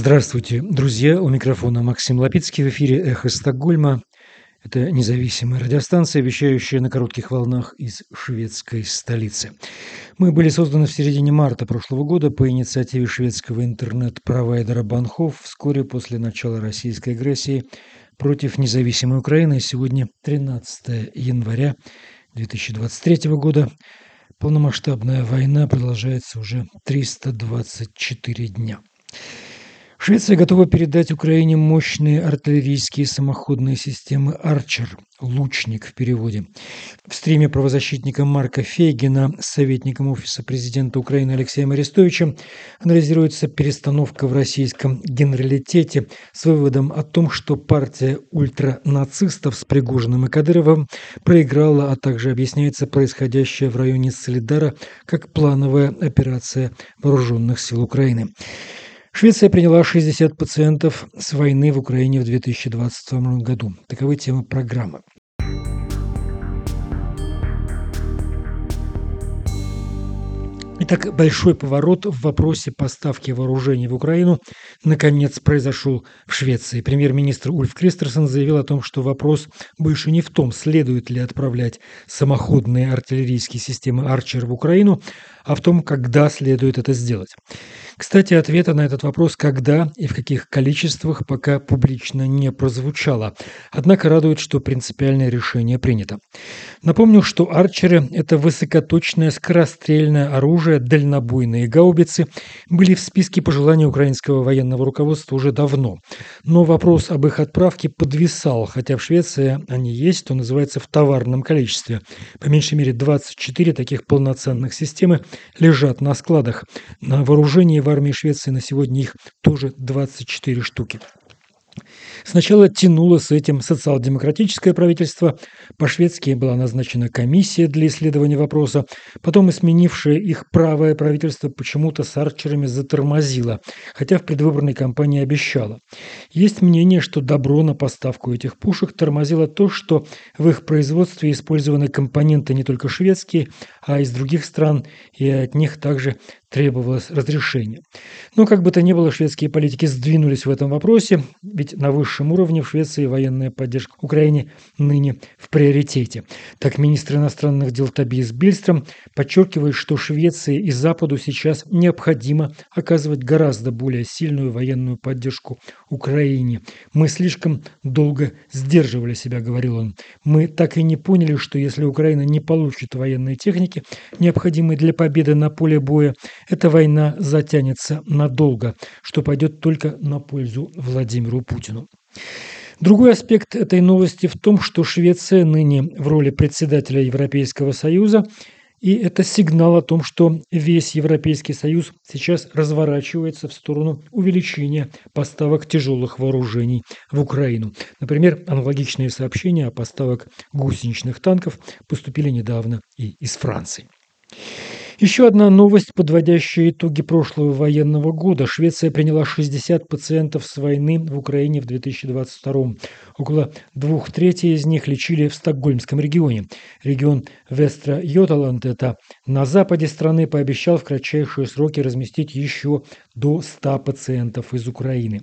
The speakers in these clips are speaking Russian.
Здравствуйте, друзья! У микрофона Максим Лапицкий в эфире «Эхо Стокгольма». Это независимая радиостанция, вещающая на коротких волнах из шведской столицы. Мы были созданы в середине марта прошлого года по инициативе шведского интернет-провайдера Банхов вскоре после начала российской агрессии против независимой Украины. Сегодня 13 января 2023 года. Полномасштабная война продолжается уже 324 дня. Швеция готова передать Украине мощные артиллерийские самоходные системы «Арчер» – «Лучник» в переводе. В стриме правозащитника Марка Фейгина с советником Офиса президента Украины Алексеем Арестовичем анализируется перестановка в российском генералитете с выводом о том, что партия ультранацистов с Пригожиным и Кадыровым проиграла, а также объясняется происходящее в районе Солидара как плановая операция вооруженных сил Украины. Швеция приняла 60 пациентов с войны в Украине в 2022 году. Таковы темы программы. Итак, большой поворот в вопросе поставки вооружений в Украину наконец произошел в Швеции. Премьер-министр Ульф Кристерсон заявил о том, что вопрос больше не в том, следует ли отправлять самоходные артиллерийские системы «Арчер» в Украину, а в том, когда следует это сделать. Кстати, ответа на этот вопрос «когда» и в каких количествах пока публично не прозвучало. Однако радует, что принципиальное решение принято. Напомню, что «Арчеры» – это высокоточное скорострельное оружие, дальнобойные гаубицы, были в списке пожеланий украинского военного руководства уже давно. Но вопрос об их отправке подвисал, хотя в Швеции они есть, что называется, в товарном количестве. По меньшей мере 24 таких полноценных системы лежат на складах. На вооружении в армии Швеции на сегодня их тоже 24 штуки. Сначала тянуло с этим социал-демократическое правительство, по-шведски была назначена комиссия для исследования вопроса, потом и сменившее их правое правительство почему-то с арчерами затормозило, хотя в предвыборной кампании обещало. Есть мнение, что добро на поставку этих пушек тормозило то, что в их производстве использованы компоненты не только шведские, а из других стран, и от них также требовалось разрешение. Но как бы то ни было, шведские политики сдвинулись в этом вопросе, ведь на высшем уровне в Швеции военная поддержка Украине ныне в приоритете. Так министр иностранных дел Табиас Бильстром подчеркивает, что Швеции и Западу сейчас необходимо оказывать гораздо более сильную военную поддержку Украине. «Мы слишком долго сдерживали себя», — говорил он. «Мы так и не поняли, что если Украина не получит военной техники, необходимой для победы на поле боя, эта война затянется надолго, что пойдет только на пользу Владимиру Путину. Другой аспект этой новости в том, что Швеция ныне в роли председателя Европейского Союза, и это сигнал о том, что весь Европейский Союз сейчас разворачивается в сторону увеличения поставок тяжелых вооружений в Украину. Например, аналогичные сообщения о поставках гусеничных танков поступили недавно и из Франции. Еще одна новость, подводящая итоги прошлого военного года. Швеция приняла 60 пациентов с войны в Украине в 2022 Около двух третей из них лечили в Стокгольмском регионе. Регион Вестра-Йоталанд, это на западе страны, пообещал в кратчайшие сроки разместить еще до 100 пациентов из Украины.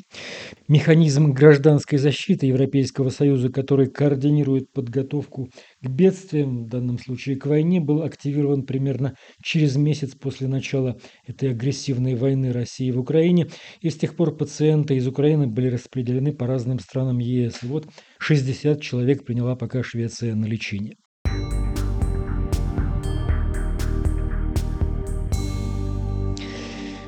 Механизм гражданской защиты Европейского Союза, который координирует подготовку к бедствиям, в данном случае к войне, был активирован примерно через месяц после начала этой агрессивной войны России в Украине, и с тех пор пациенты из Украины были распределены по разным странам ЕС. И вот 60 человек приняла пока Швеция на лечение.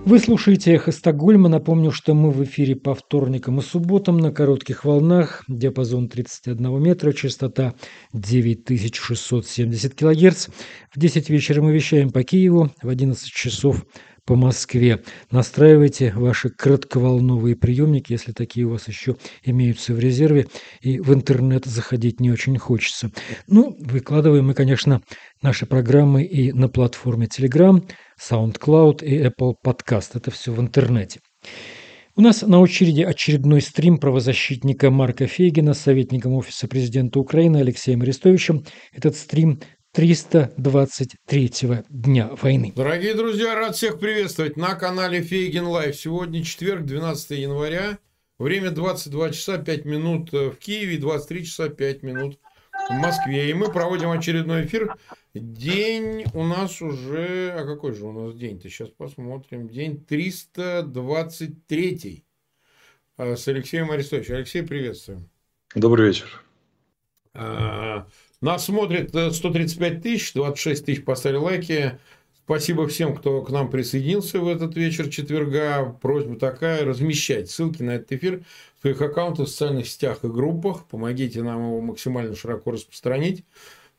Вы слушаете «Эхо Стокгольма». Напомню, что мы в эфире по вторникам и субботам на коротких волнах. Диапазон 31 метра, частота 9670 кГц. В 10 вечера мы вещаем по Киеву, в 11 часов по Москве. Настраивайте ваши кратковолновые приемники, если такие у вас еще имеются в резерве, и в интернет заходить не очень хочется. Ну, выкладываем мы, конечно, наши программы и на платформе Telegram, SoundCloud и Apple Podcast. Это все в интернете. У нас на очереди очередной стрим правозащитника Марка Фейгина с советником Офиса президента Украины Алексеем Арестовичем. Этот стрим 323 дня войны. Дорогие друзья, рад всех приветствовать на канале Фейгин Live. Сегодня четверг, 12 января. Время 22 часа 5 минут в Киеве, 23 часа 5 минут в Москве. И мы проводим очередной эфир. День у нас уже... А какой же у нас день-то? Сейчас посмотрим. День 323 а, с Алексеем Арестовичем. Алексей, приветствуем. Добрый вечер. А, нас смотрит 135 э, тысяч, 26 тысяч поставили лайки. Спасибо всем, кто к нам присоединился в этот вечер четверга. Просьба такая, размещать ссылки на этот эфир в своих аккаунтах, в социальных сетях и группах. Помогите нам его максимально широко распространить.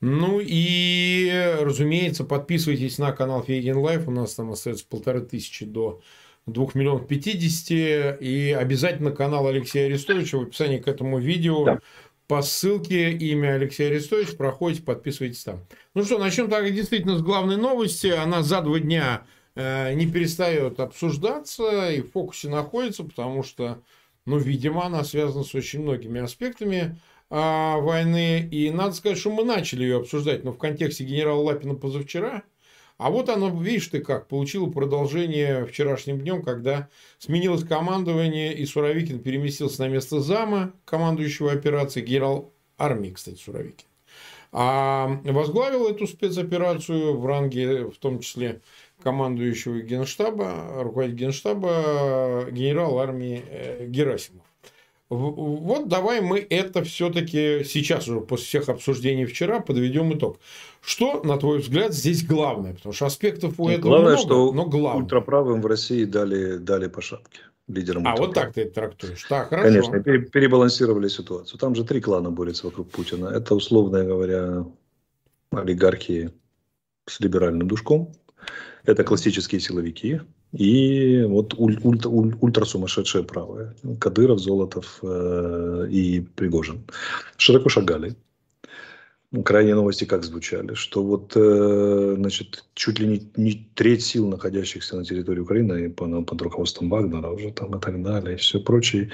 Ну и, разумеется, подписывайтесь на канал Фейгин Live. У нас там остается полторы тысячи до 2 миллионов 50. И обязательно канал Алексея Арестовича в описании к этому видео. Да по ссылке имя Алексея Арестовича проходите, подписывайтесь там. Ну что, начнем так действительно с главной новости. Она за два дня э, не перестает обсуждаться и в фокусе находится, потому что, ну, видимо, она связана с очень многими аспектами э, войны. И надо сказать, что мы начали ее обсуждать, но в контексте генерала Лапина позавчера – а вот оно, видишь ты как, получило продолжение вчерашним днем, когда сменилось командование, и Суровикин переместился на место зама командующего операцией, генерал армии, кстати, Суровикин. А возглавил эту спецоперацию в ранге, в том числе, командующего генштаба, руководитель генштаба, генерал армии э, Герасимов. Вот давай мы это все-таки сейчас уже после всех обсуждений вчера подведем итог. Что, на твой взгляд, здесь главное? Потому что аспектов у этого главное, много, что но главное. ультраправым в России дали, дали по шапке лидерам. А, вот так ты это трактуешь. Так, хорошо. Конечно, перебалансировали ситуацию. Там же три клана борются вокруг Путина. Это, условно говоря, олигархи с либеральным душком. Это классические силовики, и вот уль, уль, уль, ультрасумасшедшие правые. Кадыров, Золотов э, и Пригожин. Широко шагали. Крайние новости как звучали, что вот, э, значит, чуть ли не, не треть сил, находящихся на территории Украины под, под руководством Вагнера уже там и так далее, и все прочее.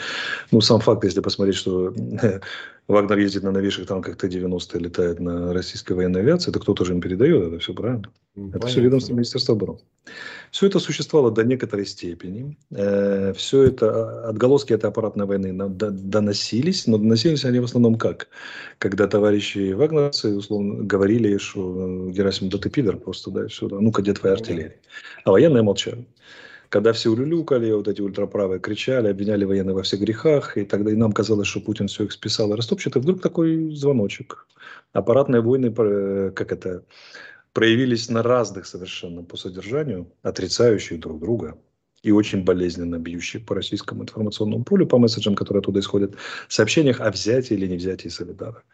Ну, сам факт, если посмотреть, что Вагнер ездит на новейших танках Т-90 и летает на российской военной авиации, это кто-то же им передает, это все правильно. Понятно. Это все ведомство Министерства обороны. Все это существовало до некоторой степени. Э, все это, отголоски этой аппаратной войны доносились, но доносились они в основном как? Когда товарищи вагнерцы условно говорили, что Герасим, да ты пидор просто, да, сюда, ну-ка, где твоя артиллерия? А военные молчали когда все улюлюкали, вот эти ультраправые кричали, обвиняли военных во всех грехах, и тогда и нам казалось, что Путин все их списал и растопчет, и вдруг такой звоночек. Аппаратные войны, э, как это, проявились на разных совершенно по содержанию, отрицающие друг друга и очень болезненно бьющие по российскому информационному полю, по месседжам, которые оттуда исходят, сообщениях о взятии или не взятии Солидара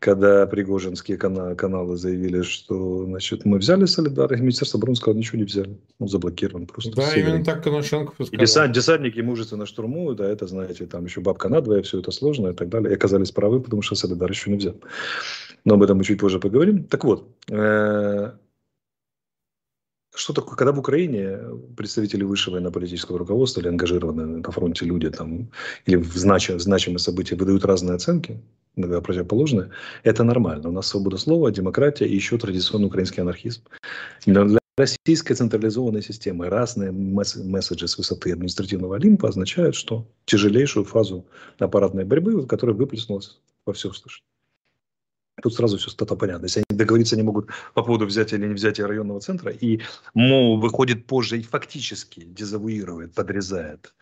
когда пригожинские каналы, каналы заявили, что значит, мы взяли Солидар, и Министерство обороны сказало, ничего не взяли. Он заблокирован просто. Да, именно так Коношенко. И десант, десантники мужественно штурмуют, да, это, знаете, там еще бабка надвое, все это сложно и так далее. И оказались правы, потому что Солидар еще не взял. Но об этом мы чуть позже поговорим. Так вот, э, что такое, когда в Украине представители высшего военно-политического руководства или ангажированные на фронте люди там, или в значимые, значимые события выдают разные оценки, иногда противоположные, это нормально. У нас свобода слова, демократия и еще традиционный украинский анархизм. Но для российской централизованной системы разные месседжи с высоты административного Олимпа означают, что тяжелейшую фазу аппаратной борьбы, которая выплеснулась во все всеуслышание. Тут сразу все стало понятно. Если они договориться не могут по поводу взятия или не взятия районного центра, и МО выходит позже и фактически дезавуирует, подрезает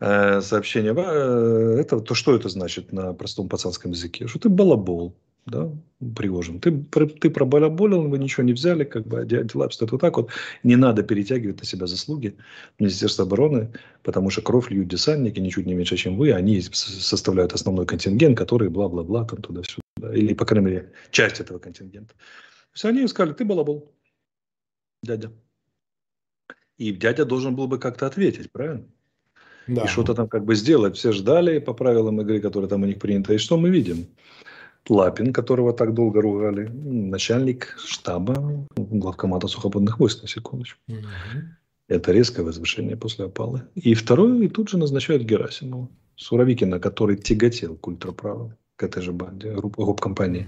э, сообщение, э, это, то что это значит на простом пацанском языке? Что ты балабол, да, Пригожин. Ты, ты пробалаболил, вы ничего не взяли, как бы дела обстоят вот так вот. Не надо перетягивать на себя заслуги Министерства обороны, потому что кровь льют десантники, ничуть не меньше, чем вы. Они составляют основной контингент, который бла-бла-бла, там туда-сюда или, по крайней мере, часть этого контингента. Все они сказали, ты балабол, дядя. И дядя должен был бы как-то ответить, правильно? Да. И что-то там как бы сделать. Все ждали по правилам игры, которые там у них приняты. И что мы видим? Лапин, которого так долго ругали, начальник штаба главкомата сухопутных войск, на секундочку. Угу. Это резкое возвышение после опалы. И второй, и тут же назначают Герасимова, Суровикина, который тяготел к ультраправым к этой же банде, гоп-компании,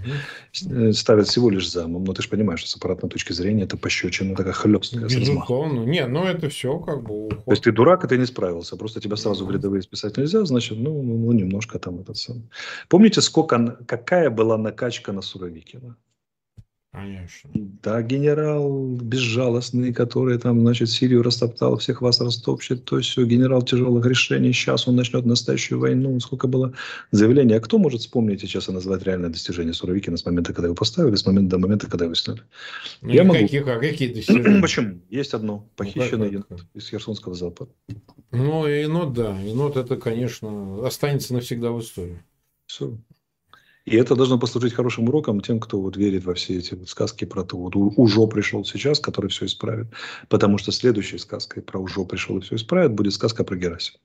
mm-hmm. ставят всего лишь замом. Но ты же понимаешь, что с аппаратной точки зрения это пощечина такая хлесткая. Безусловно. Не, ну это все как бы уход. То есть ты дурак, и ты не справился. Просто тебя сразу в рядовые списать нельзя, значит, ну, ну, ну немножко там этот самый. Помните, сколько, какая была накачка на Суровикина? Конечно. Да, генерал безжалостный, который там, значит, Сирию растоптал, всех вас растопчет, то все, генерал тяжелых решений, сейчас он начнет настоящую войну, сколько было заявлений. А кто может вспомнить сейчас и назвать реальное достижение Суровикина с момента, когда его поставили, с момента до момента, когда его сняли? Ну, Я могу. Каких, а какие достижения? Почему? Есть одно. Похищенный ну, енот из Херсонского зоопарка. Ну, енот, да. Енот, это, конечно, останется навсегда в истории. Все. И это должно послужить хорошим уроком тем, кто вот верит во все эти вот сказки про то, вот уже пришел сейчас, который все исправит. Потому что следующей сказкой про уже пришел и все исправит будет сказка про Герасима.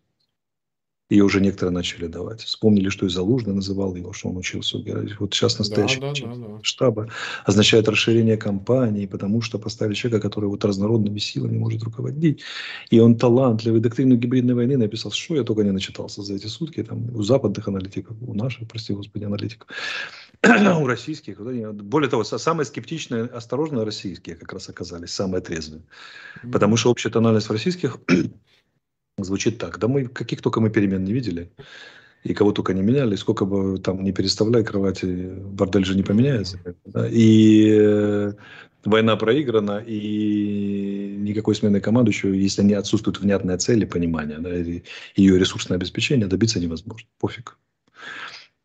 Ее уже некоторые начали давать. Вспомнили, что и Залужный называл его, что он учился у Вот сейчас настоящий да, да, да, да. штаба означает расширение компании, потому что поставили человека, который вот разнородными силами может руководить. И он талантливый. Доктрину гибридной войны написал, что я только не начитался за эти сутки. Там, у западных аналитиков, у наших, прости господи, аналитиков, у российских. Более того, самые скептичные, осторожные российские как раз оказались, самые трезвые. Потому что общая тональность в российских звучит так. Да мы каких только мы перемен не видели. И кого только не меняли, сколько бы там не переставляй кровати, бордель же не поменяется. Да? И э, война проиграна, и никакой смены командующего, если не отсутствует внятная цель и понимание, да, и ее ресурсное обеспечение, добиться невозможно. Пофиг.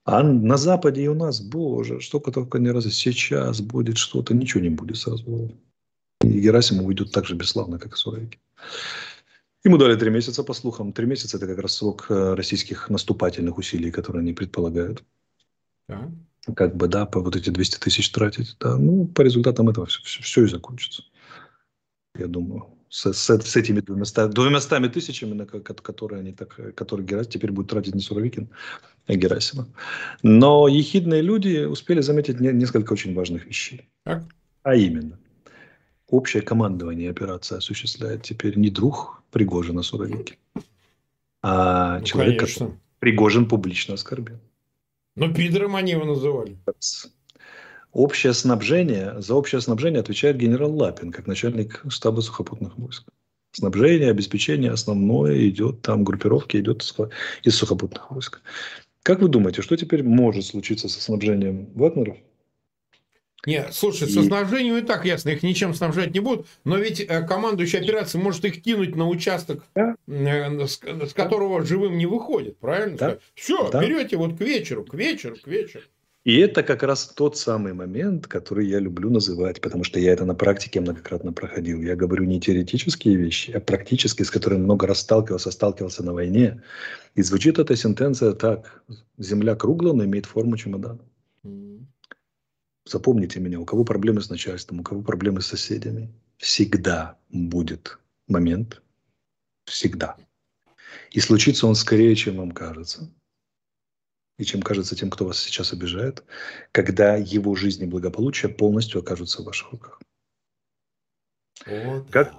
А на Западе и у нас, боже, что только не раз сейчас будет что-то, ничего не будет сразу. И Герасимов уйдет так же бесславно, как и Суровикин. Ему дали три месяца, по слухам. Три месяца – это как раз срок э, российских наступательных усилий, которые они предполагают. Да. Как бы, да, по вот эти 200 тысяч тратить. Да. Ну, по результатам этого все, все, все и закончится. Я думаю. С, с, с этими 200, 200 тысячами, на которые они так, которые Герасим теперь будет тратить не Суровикин, а Герасимов. Но ехидные люди успели заметить несколько очень важных вещей. Как? А именно – общее командование операции осуществляет теперь не друг Пригожина Суровикин, а ну, человек, конечно. который Пригожин публично оскорбил. Но пидором они его называли. Общее снабжение, за общее снабжение отвечает генерал Лапин, как начальник штаба сухопутных войск. Снабжение, обеспечение основное идет, там группировки идет из сухопутных войск. Как вы думаете, что теперь может случиться со снабжением Вагнеров? Нет, слушай, со снабжением и так ясно, их ничем снабжать не будут, но ведь э, командующий операцией может их кинуть на участок, да. Э, с, с которого живым не выходит, правильно? Да. Все, да. берете вот к вечеру, к вечеру, к вечеру. И это как раз тот самый момент, который я люблю называть, потому что я это на практике многократно проходил. Я говорю не теоретические вещи, а практические, с которыми много раз сталкивался, сталкивался на войне. И звучит эта сентенция так. Земля круглая, но имеет форму чемодана. Запомните меня, у кого проблемы с начальством, у кого проблемы с соседями, всегда будет момент, всегда. И случится он скорее, чем вам кажется. И чем кажется тем, кто вас сейчас обижает, когда его жизнь и благополучие полностью окажутся в ваших руках. Да. как,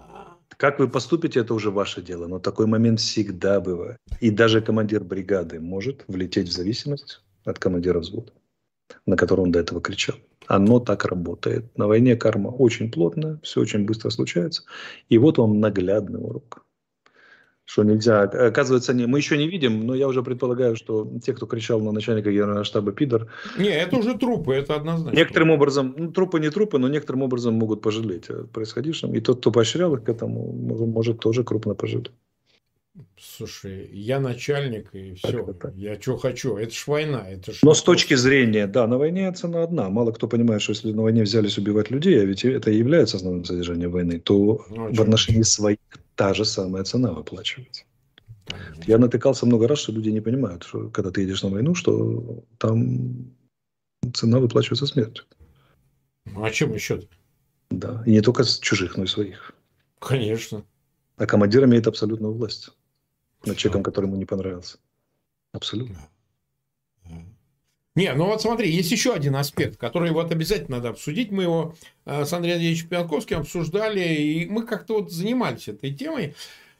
как вы поступите, это уже ваше дело, но такой момент всегда бывает. И даже командир бригады может влететь в зависимость от командира взвода, на которого он до этого кричал. Оно так работает. На войне карма очень плотная, все очень быстро случается. И вот вам наглядный урок. Что нельзя, оказывается, не, мы еще не видим, но я уже предполагаю, что те, кто кричал на начальника генерального штаба Пидор... Не, это уже трупы, это однозначно. Некоторым образом, ну, трупы не трупы, но некоторым образом могут пожалеть о происходившем. И тот, кто поощрял их к этому, может тоже крупно пожалеть. Слушай, я начальник и все. Так, так. Я что хочу. Это ж война. Это ж Но с точки зрения, да, на войне цена одна. Мало кто понимает, что если на войне взялись убивать людей, а ведь это и является основным содержанием войны, то ну, в отношении своих та же самая цена выплачивается. Я натыкался много раз, что люди не понимают, что когда ты едешь на войну, что там цена выплачивается смертью. Ну, а чем еще? -то? Да, и не только с чужих, но и своих. Конечно. А командир имеет абсолютную власть над человеком, который ему не понравился. Абсолютно. Не, ну вот смотри, есть еще один аспект, который вот обязательно надо обсудить. Мы его э, с Андреем Андреевичем Пьянковским обсуждали, и мы как-то вот занимались этой темой.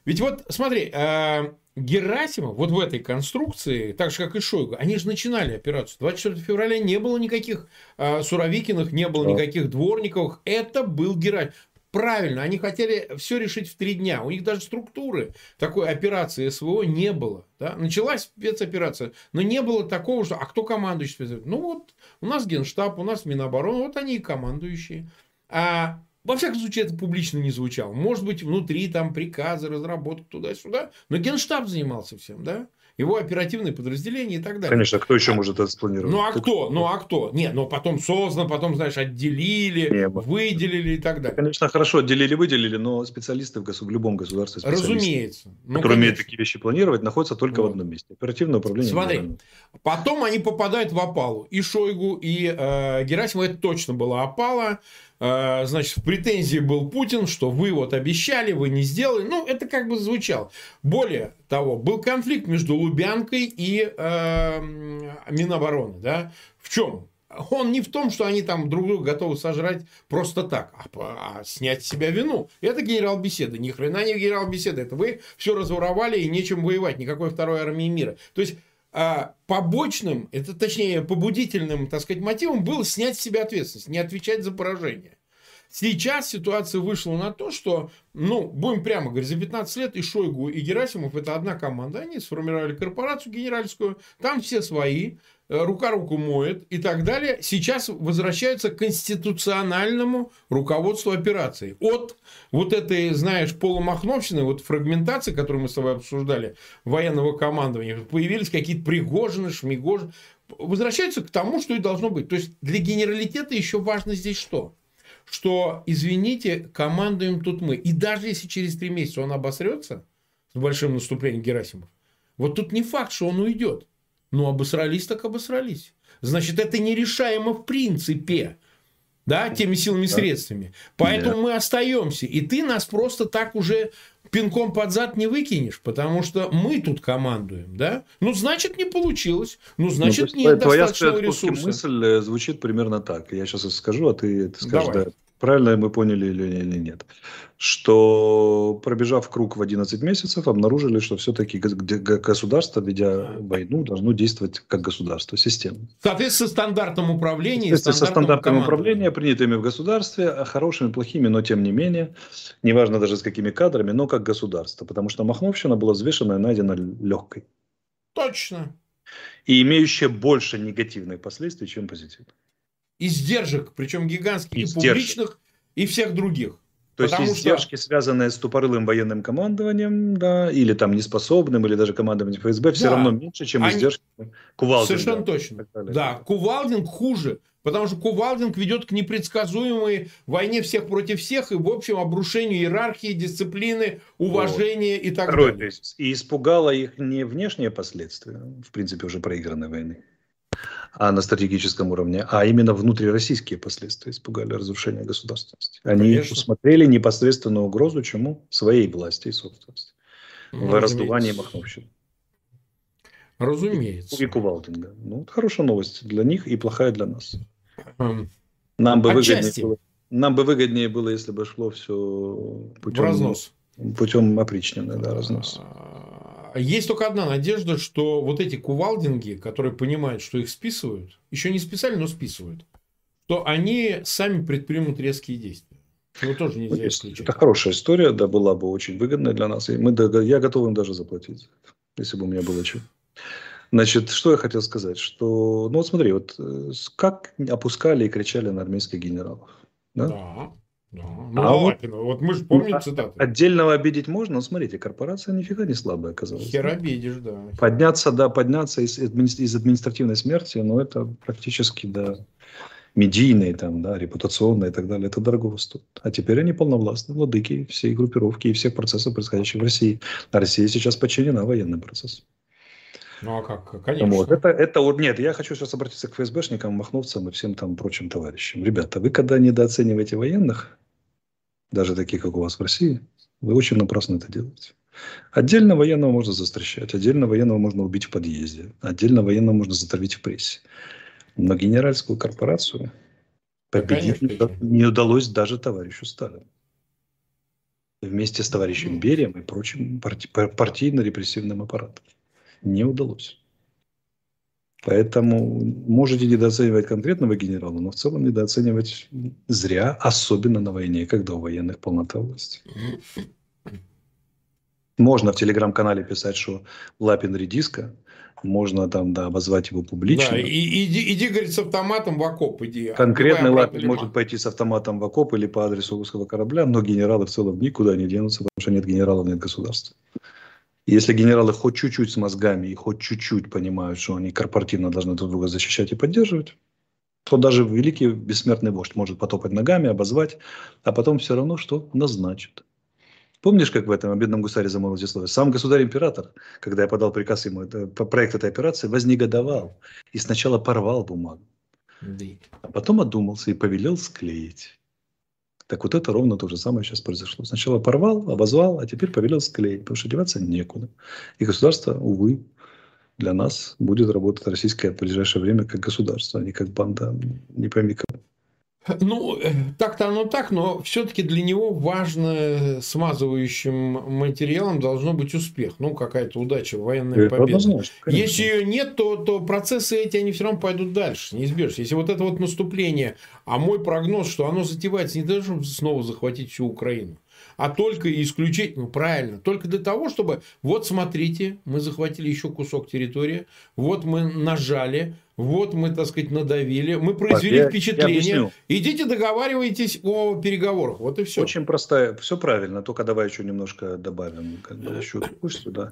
Ведь вот смотри, э, Герасимов вот в этой конструкции, так же как и Шойгу, они же начинали операцию. 24 февраля не было никаких э, Суровикиных, не было никаких Дворниковых. Это был Герасимов. Правильно, они хотели все решить в три дня. У них даже структуры такой операции СВО не было. Да? Началась спецоперация, но не было такого, что а кто командующий спецоперацией? Ну вот, у нас Генштаб, у нас Минобороны, вот они и командующие. А во всяком случае, это публично не звучало. Может быть, внутри там приказы, разработки туда-сюда. Но Генштаб занимался всем, да? Его оперативные подразделения и так далее. Конечно, кто еще а, может это спланировать? Ну, а кто? Ну, а кто? Не, ну, потом создан, потом, знаешь, отделили, Не, выделили и так далее. Конечно, хорошо отделили, выделили, но специалисты в, госу... в любом государстве, Разумеется. Ну, которые умеют такие вещи планировать, находятся только вот. в одном месте. Оперативное управление. Смотри, потом они попадают в опалу. И Шойгу, и э, Герасимов, это точно была опала. Э, значит, в претензии был Путин, что вы вот обещали, вы не сделали. Ну, это как бы звучало. Более того, был конфликт между Лубянкой и э, Минобороны. Да? В чем? Он не в том, что они там друг друга готовы сожрать просто так, а, а снять с себя вину. Это генерал беседы. Ни хрена не генерал беседы. Это вы все разворовали и нечем воевать. Никакой второй армии мира. То есть а побочным, это точнее побудительным, так сказать, мотивом было снять с себя ответственность, не отвечать за поражение. Сейчас ситуация вышла на то, что, ну, будем прямо говорить, за 15 лет и Шойгу, и Герасимов это одна команда. Они сформировали корпорацию генеральскую, там все свои, Э, рука руку моет и так далее, сейчас возвращаются к конституциональному руководству операцией. От вот этой, знаешь, полумахновщины, вот фрагментации, которую мы с тобой обсуждали, военного командования, появились какие-то Пригожины, Шмигожины, возвращаются к тому, что и должно быть. То есть, для генералитета еще важно здесь что? Что, извините, командуем тут мы. И даже если через три месяца он обосрется с большим наступлением Герасимов, вот тут не факт, что он уйдет. Ну, обосрались так обосрались. Значит, это нерешаемо в принципе. Да, теми силами и средствами. Поэтому да. мы остаемся. И ты нас просто так уже пинком под зад не выкинешь, потому что мы тут командуем, да? Ну, значит, не получилось. Ну, значит, ну, нет твоя достаточного ресурса. мысль э, звучит примерно так. Я сейчас скажу, а ты, ты скажешь, Давай. да, правильно мы поняли или, или нет, что пробежав круг в 11 месяцев, обнаружили, что все-таки государство, ведя войну, должно действовать как государство, система. Соответственно, стандартом управления. Со стандартами управления, принятыми в государстве, а хорошими, плохими, но тем не менее, неважно даже с какими кадрами, но как государство. Потому что Махновщина была взвешена и найдена легкой. Точно. И имеющая больше негативных последствий, чем позитивных издержек, причем гигантских, издержек. и публичных, и всех других. То Потому есть издержки, что... связанные с тупорылым военным командованием, да, или там неспособным, или даже командованием ФСБ, все да. равно меньше, чем Они... издержки Кувалдинга. Совершенно точно. Да, Кувалдинг хуже, потому что Кувалдинг ведет к непредсказуемой войне всех против всех и, в общем, обрушению иерархии, дисциплины, уважения вот. и так Второй далее. И испугало их не внешние последствия, в принципе, уже проигранной войны, а на стратегическом уровне, а именно внутрироссийские последствия испугали разрушения государственности. Они Конечно. усмотрели непосредственную угрозу чему? Своей власти и собственности. Ну, в раздувании махновщины. Разумеется. И Кувалдинга. Ну, хорошая новость для них и плохая для нас. Эм, нам бы, выгоднее было, нам бы выгоднее было, если бы шло все путем, в разнос. путем опричнины, да, разнос. Есть только одна надежда, что вот эти кувалдинги, которые понимают, что их списывают, еще не списали, но списывают, то они сами предпримут резкие действия. Его тоже нельзя исключать. Это хорошая история, да, была бы очень выгодная для нас. И мы, я готов им даже заплатить, если бы у меня было что. Значит, что я хотел сказать, что, ну вот смотри, вот э, как опускали и кричали на армейских генералов. Да? да. Ну, а вот, вот мы же помним ну, цитаты. Отдельного обидеть можно, но смотрите, корпорация нифига не слабая оказалась. Хер обидишь, да. Подняться, да, подняться из, из административной смерти, но это практически, да, медийные, там, да, репутационные и так далее, это дорого стоит. А теперь они полновластны, владыки всей группировки и всех процессов, происходящих в России. А Россия сейчас подчинена военным процессам. Ну, а как? Конечно. Вот. Это, это, вот, нет, я хочу сейчас обратиться к ФСБшникам, махновцам и всем там прочим товарищам. Ребята, вы когда недооцениваете военных, даже таких, как у вас в России, вы очень напрасно это делаете. Отдельно военного можно застращать, отдельно военного можно убить в подъезде, отдельно военного можно затравить в прессе. Но генеральскую корпорацию победить да, не удалось даже товарищу Сталину. вместе с товарищем Берием и прочим парти- партийно-репрессивным аппаратом. Не удалось. Поэтому можете недооценивать конкретного генерала, но в целом недооценивать зря, особенно на войне, когда у военных полнота власти. Можно в телеграм-канале писать, что Лапин редиска, можно там, да, обозвать его публично. Да, и, иди, иди, говорит, с автоматом в окоп, иди. Конкретный Лапин может пойти с автоматом в окоп или по адресу русского корабля, но генералы в целом никуда не денутся, потому что нет генералов, нет государства. Если генералы хоть чуть-чуть с мозгами и хоть чуть-чуть понимают, что они корпоративно должны друг друга защищать и поддерживать, то даже великий бессмертный вождь может потопать ногами, обозвать, а потом все равно что назначит. Помнишь, как в этом обедном гусаре замолвил слово? Сам государь-император, когда я подал приказ ему, это, проект этой операции, вознегодовал и сначала порвал бумагу, а потом одумался и повелел склеить. Так вот это ровно то же самое сейчас произошло. Сначала порвал, обозвал, а теперь повелел склеить, потому что деваться некуда. И государство, увы, для нас будет работать российское в ближайшее время как государство, а не как банда, не пойми кого. Ну, э, так-то оно так, но все-таки для него важно смазывающим материалом должно быть успех. Ну, какая-то удача, военная Это победа. Если ее нет, то, то процессы эти, они все равно пойдут дальше, неизбежно. Если вот это вот наступление, а мой прогноз, что оно затевается не для того, чтобы снова захватить всю Украину, а только и исключительно, ну, правильно, только для того, чтобы, вот смотрите, мы захватили еще кусок территории, вот мы нажали, вот мы, так сказать, надавили, мы произвели я, впечатление. Я Идите договаривайтесь о переговорах. Вот и все. Очень простая, все правильно. Только давай еще немножко добавим, как бы еще сюда,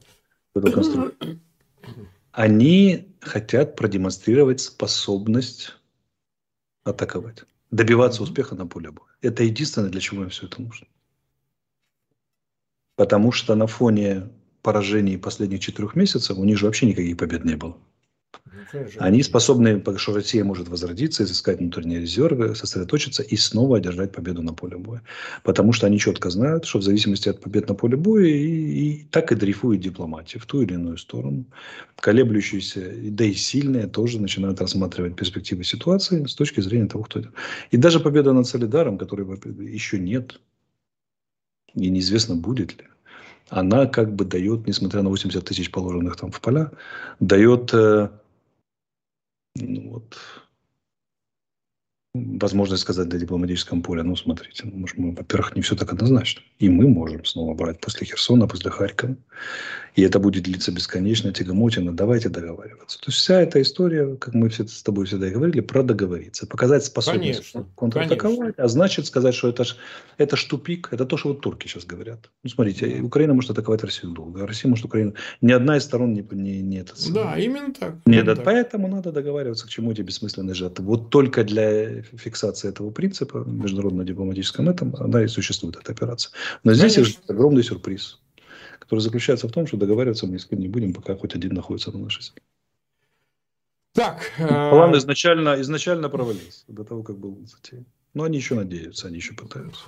Они хотят продемонстрировать способность атаковать, добиваться успеха на поле боя. Это единственное, для чего им все это нужно. Потому что на фоне поражений последних четырех месяцев у них же вообще никаких побед не было. Они способны, потому что Россия может возродиться, изыскать внутренние резервы, сосредоточиться и снова одержать победу на поле боя. Потому что они четко знают, что в зависимости от побед на поле боя и, и так и дрейфует дипломатия в ту или иную сторону. Колеблющиеся, да и сильные тоже начинают рассматривать перспективы ситуации с точки зрения того, кто это. И даже победа над Солидаром, которой еще нет, и неизвестно будет ли, она как бы дает, несмотря на 80 тысяч положенных там в поля, дает э, ну, вот, возможность сказать на дипломатическом поле, ну, смотрите, ну, может, мы, во-первых, не все так однозначно. И мы можем снова брать после Херсона, после Харькова. И это будет длиться бесконечно, тягомотина. Давайте договариваться. То есть вся эта история, как мы все с тобой всегда говорили, про договориться. Показать способность конечно, контратаковать, конечно. а значит сказать, что это ж, это ж тупик. Это то, что вот турки сейчас говорят. Ну, смотрите. Украина может атаковать Россию долго, а Россия может Украину... Ни одна из сторон не... не, не это, да, именно так. Нет, именно так. поэтому надо договариваться, к чему эти бессмысленные жертвы. Вот только для фиксации этого принципа в международном дипломатическом этом, она и существует, эта операция. Но здесь Конечно. огромный сюрприз, который заключается в том, что договариваться мы не будем, пока хоть один находится на нашей земле. Так. План э, изначально, изначально провалился до того, как был затеян. Но они еще надеются, они еще пытаются.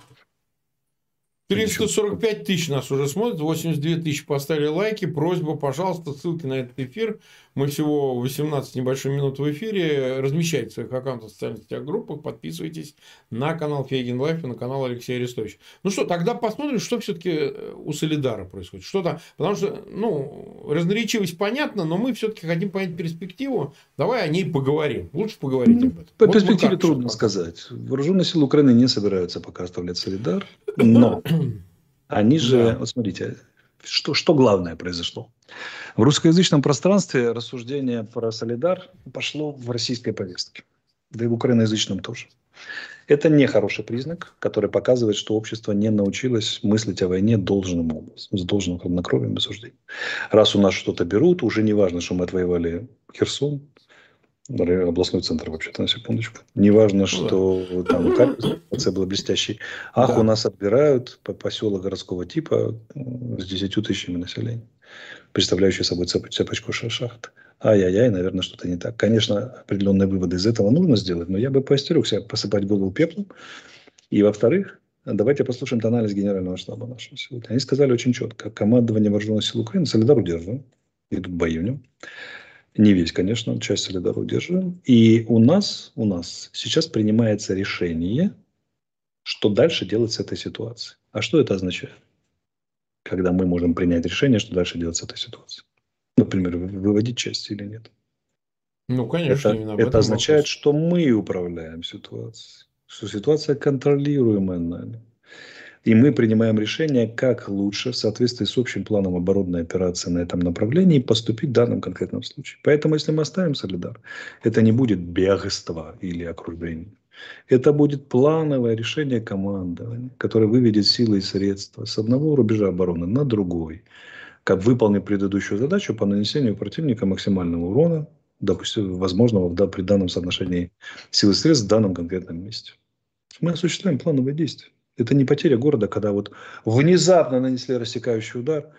345 тысяч нас уже смотрят, 82 тысячи поставили лайки. Просьба, пожалуйста, ссылки на этот эфир. Мы всего 18 небольших минут в эфире. Размещайте в своих аккаунтах в социальных сетях, группах. Подписывайтесь на канал Фейгин Live и на канал Алексея Арестовича. Ну что, тогда посмотрим, что все-таки э, у Солидара происходит. Что-то, потому что, ну, разноречивость понятна, но мы все-таки хотим понять перспективу. Давай о ней поговорим. Лучше поговорить об этом. По вот перспективе трудно сказать. Вооруженные силы Украины не собираются пока оставлять Солидар. Но они же, да. вот смотрите, что, что главное произошло? В русскоязычном пространстве рассуждение про Солидар пошло в российской повестке. Да и в украиноязычном тоже. Это не хороший признак, который показывает, что общество не научилось мыслить о войне должным образом, с должным хладнокровием и суждением. Раз у нас что-то берут, уже не важно, что мы отвоевали Херсон, областной центр вообще-то, на секундочку. Неважно, ну что там ситуация была блестящей. Ах, да. у нас отбирают по поселок городского типа с 10 тысячами населения, представляющий собой цепочку шахт. Ай-яй-яй, наверное, что-то не так. Конечно, определенные выводы из этого нужно сделать, но я бы поостерегся посыпать голову пеплом. И, во-вторых, давайте послушаем анализ генерального штаба нашего сегодня. Они сказали очень четко. Командование вооруженных сил Украины Солидар удерживаем. Идут бои в нем. Не весь, конечно, часть солидара удерживаем. И у нас, у нас сейчас принимается решение, что дальше делать с этой ситуацией. А что это означает? когда мы можем принять решение, что дальше делать с этой ситуацией. Например, выводить части или нет. Ну, конечно, это, именно это означает, вопрос. что мы управляем ситуацией, что ситуация контролируемая нами. И мы принимаем решение, как лучше в соответствии с общим планом оборонной операции на этом направлении поступить в данном конкретном случае. Поэтому, если мы оставим Солидар, это не будет бегство или окружение. Это будет плановое решение командования, которое выведет силы и средства с одного рубежа обороны на другой, как выполнить предыдущую задачу по нанесению противника максимального урона, допустим, возможного да, при данном соотношении сил и средств в данном конкретном месте. Мы осуществляем плановые действия. Это не потеря города, когда вот внезапно нанесли рассекающий удар,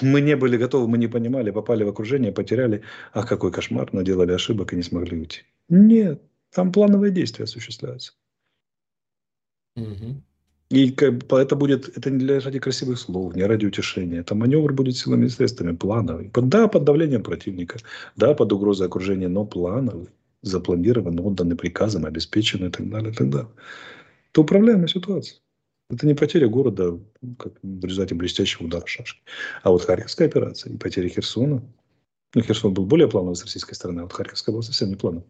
мы не были готовы, мы не понимали, попали в окружение, потеряли. Ах, какой кошмар, наделали ошибок и не смогли уйти. Нет, там плановые действия осуществляются. Угу. И это будет, это не для ради красивых слов, не ради утешения. Это маневр будет силами и средствами плановый. Да, под давлением противника, да, под угрозой окружения, но плановый, запланирован, отданный приказом, обеспечен и так далее, и так далее. Это управляемая ситуация. Это не потеря города как в результате блестящего удара шашки. А вот Харьковская операция и потеря Херсона. Ну, Херсон был более плановый с российской стороны, а вот Харьковская была совсем не плановая.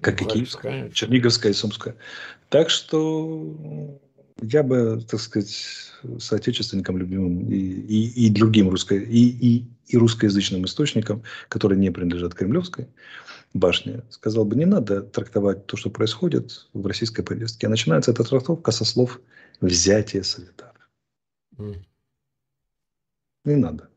Как и Киевская, Черниговская и Сумская. Так что я бы, так сказать, соотечественникам любимым и, и, и другим русско, и, и, и русскоязычным источникам, которые не принадлежат Кремлевской башне, сказал бы, не надо трактовать то, что происходит в российской повестке. А начинается эта трактовка со слов «взятие Солидара». Mm. Не надо.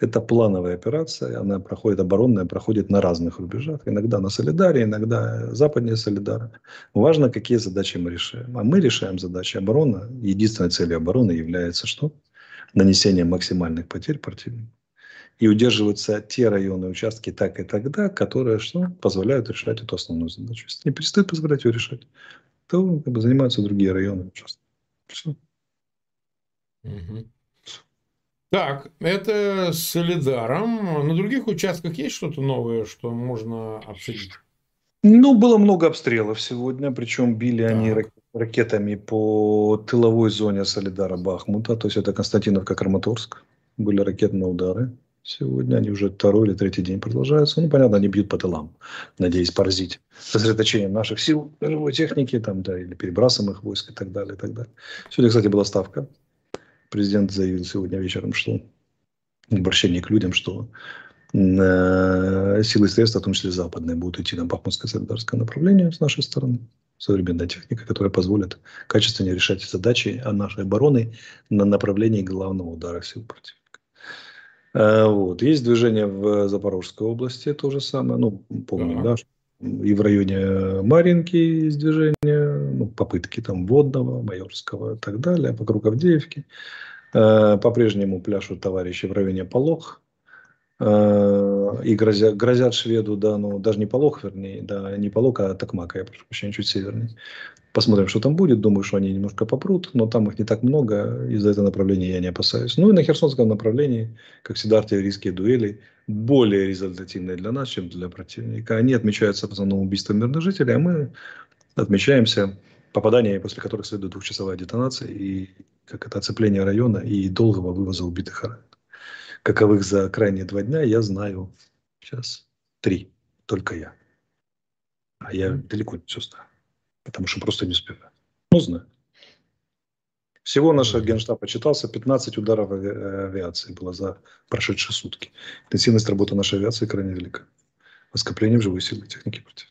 Это плановая операция, она проходит, оборонная, проходит на разных рубежах. Иногда на Солидаре, иногда западнее Солидара. Важно, какие задачи мы решаем. А мы решаем задачи обороны. Единственной целью обороны является что? Нанесение максимальных потерь противнику. И удерживаются те районы, участки так и тогда, которые что? позволяют решать эту основную задачу. Если не перестают позволять ее решать, то как бы, занимаются другие районы. Участки. Все. Угу. Так, это с Солидаром. На других участках есть что-то новое, что можно обсудить? Ну, было много обстрелов сегодня, причем били так. они ракетами по тыловой зоне Солидара Бахмута, то есть это Константиновка, Краматорск. Были ракетные удары сегодня, они уже второй или третий день продолжаются. Ну, понятно, они бьют по тылам, надеясь поразить сосредоточение наших сил, живой техники, там, да, или перебрасываемых войск и так далее, и так далее. Сегодня, кстати, была ставка президент заявил сегодня вечером, что обращение к людям, что э, силы и средства, в том числе западные, будут идти на Бахмутское солидарское направление с нашей стороны. Современная техника, которая позволит качественнее решать задачи нашей обороны на направлении главного удара сил противника. Э, вот. Есть движение в Запорожской области, то же самое. Ну, помню, да, и в районе Маринки есть движение, ну, попытки там Водного, Майорского и так далее, вокруг Авдеевки. Э, по-прежнему пляшут товарищи в районе Полох. Э, и грозят, грозят шведу, да, ну, даже не Полох, вернее, да, не Полок, а Токмака, я прошу прощения, чуть севернее. Посмотрим, что там будет. Думаю, что они немножко попрут, но там их не так много. Из-за этого направления я не опасаюсь. Ну и на Херсонском направлении, как всегда, артиллерийские дуэли более результативные для нас, чем для противника. Они отмечаются в основном убийством мирных жителей, а мы отмечаемся попаданиями, после которых следует двухчасовая детонация и как это оцепление района и долгого вывоза убитых раненых. Каковых за крайние два дня я знаю сейчас три, только я. А я далеко не все знаю потому что просто не успеваю. Ну, знаю. Всего наш генштаб почитался, 15 ударов авиации было за прошедшие сутки. Интенсивность работы нашей авиации крайне велика. Оскопление в живой силы техники против.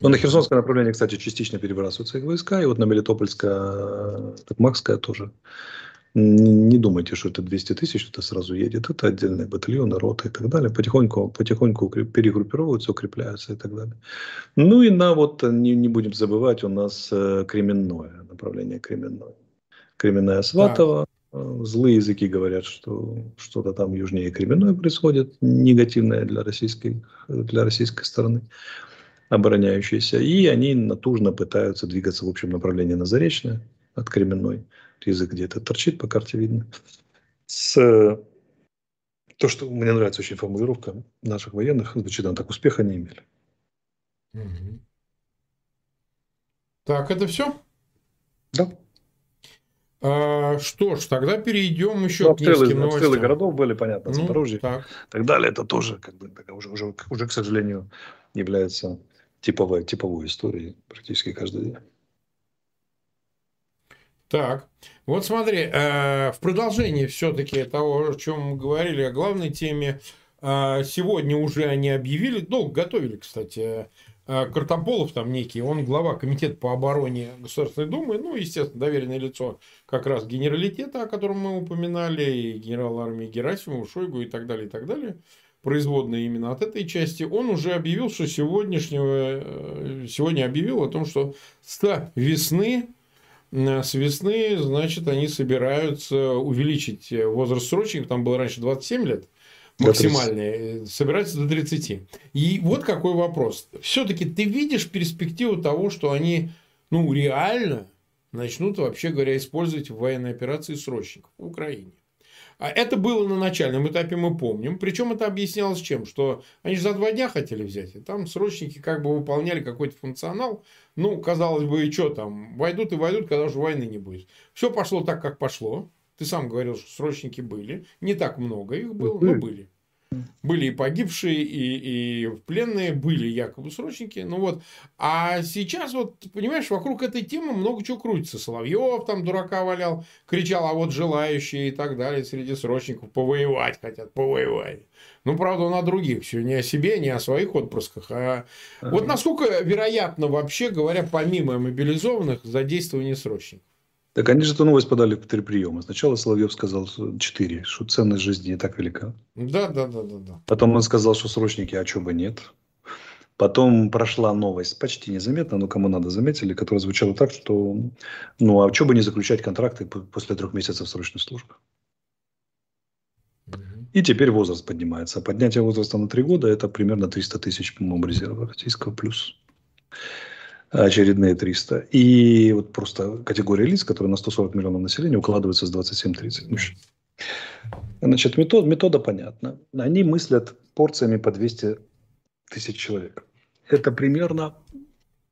Но на Херсонское направление, кстати, частично перебрасываются их войска, и вот на Мелитопольское, Токмакское тоже не думайте, что это 200 тысяч, это сразу едет. Это отдельные батальоны, роты и так далее. Потихоньку, потихоньку перегруппировываются, укрепляются и так далее. Ну и на вот, не, не будем забывать, у нас э, Кременное, направление Кременное. Кременная Сватова. Да. Злые языки говорят, что что-то там южнее Кременное происходит, негативное для российской, для российской стороны обороняющиеся. И они натужно пытаются двигаться в общем направлении на Заречное от Кременной язык где-то торчит по карте видно. С то, что мне нравится очень формулировка наших военных, звучит она так, успеха не имели. Так, это все? Да. А, что ж, тогда перейдем еще ну, к обстрелы, новостям. Обстрелы городов были, понятно, ну, Запорожье так. так далее. Это тоже, как бы, уже, уже, уже, к сожалению, является типовой, типовой историей практически каждый день. Так, вот смотри, э, в продолжении все-таки того, о чем мы говорили, о главной теме, э, сегодня уже они объявили, долго готовили, кстати, э, Картополов там некий, он глава комитета по обороне Государственной Думы, ну, естественно, доверенное лицо как раз генералитета, о котором мы упоминали, и генерал армии Герасимова, Шойгу и так далее, и так далее, производные именно от этой части, он уже объявил, что сегодняшнего, сегодня объявил о том, что с весны с весны, значит, они собираются увеличить возраст срочников, там было раньше 27 лет, максимальный, э, собираются до 30. И вот какой вопрос. Все-таки ты видишь перспективу того, что они, ну, реально начнут, вообще говоря, использовать в военной операции срочников в Украине? А это было на начальном этапе, мы помним. Причем это объяснялось чем? Что они же за два дня хотели взять. И там срочники как бы выполняли какой-то функционал. Ну, казалось бы, и что там? Войдут и войдут, когда уже войны не будет. Все пошло так, как пошло. Ты сам говорил, что срочники были. Не так много их было, но были. Были и погибшие, и, и пленные, были якобы срочники. Ну вот. А сейчас, вот, понимаешь, вокруг этой темы много чего крутится. Соловьев там дурака валял, кричал, а вот желающие и так далее среди срочников повоевать хотят, повоевать. Ну, правда, он о других все, не о себе, не о своих отпрысках. А ага. вот насколько вероятно, вообще говоря, помимо мобилизованных, задействование срочников? Так они же эту новость подали в три приема. Сначала Соловьев сказал четыре, что ценность жизни не так велика. Да, да, да, да, да. Потом он сказал, что срочники, а чего бы нет. Потом прошла новость, почти незаметно, но кому надо заметили, которая звучала так, что ну а что бы не заключать контракты после трех месяцев срочной службы. И теперь возраст поднимается. Поднятие возраста на три года – это примерно 300 тысяч, по-моему, резерва российского плюс очередные 300. И вот просто категория лиц, которые на 140 миллионов населения укладываются с 27-30 мужчин. Значит, метод, метода понятна. Они мыслят порциями по 200 тысяч человек. Это примерно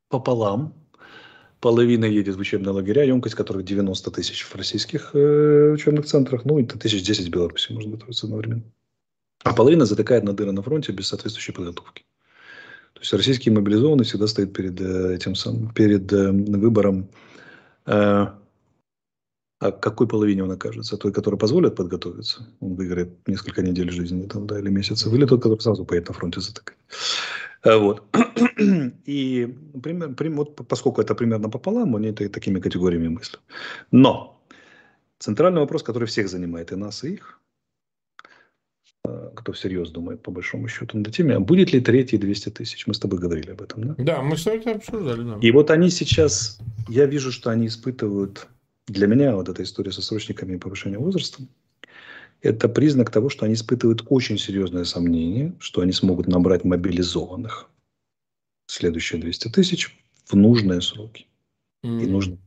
пополам. Половина едет в учебные лагеря, емкость которых 90 тысяч в российских э, учебных центрах, ну и тысяч 10 в Беларуси может готовиться одновременно. А половина затыкает на дыры на фронте без соответствующей подготовки. То есть российский мобилизованный всегда стоит перед э, этим самым, перед э, выбором, э, а какой половине он окажется? Той, которая позволит подготовиться, он выиграет несколько недель жизни там, да, или месяцев, или тот, который сразу поедет на фронте затыкать. Вот. И пример, вот, поскольку это примерно пополам, они такими категориями мыслят. Но центральный вопрос, который всех занимает, и нас, и их, кто всерьез думает, по большому счету, над этими, а будет ли третий 200 тысяч? Мы с тобой говорили об этом, да? Да, мы с тобой это обсуждали, да. И вот они сейчас, я вижу, что они испытывают, для меня вот эта история со срочниками и повышением возраста, это признак того, что они испытывают очень серьезное сомнение, что они смогут набрать мобилизованных следующие 200 тысяч в нужные сроки. Mm-hmm. И нужные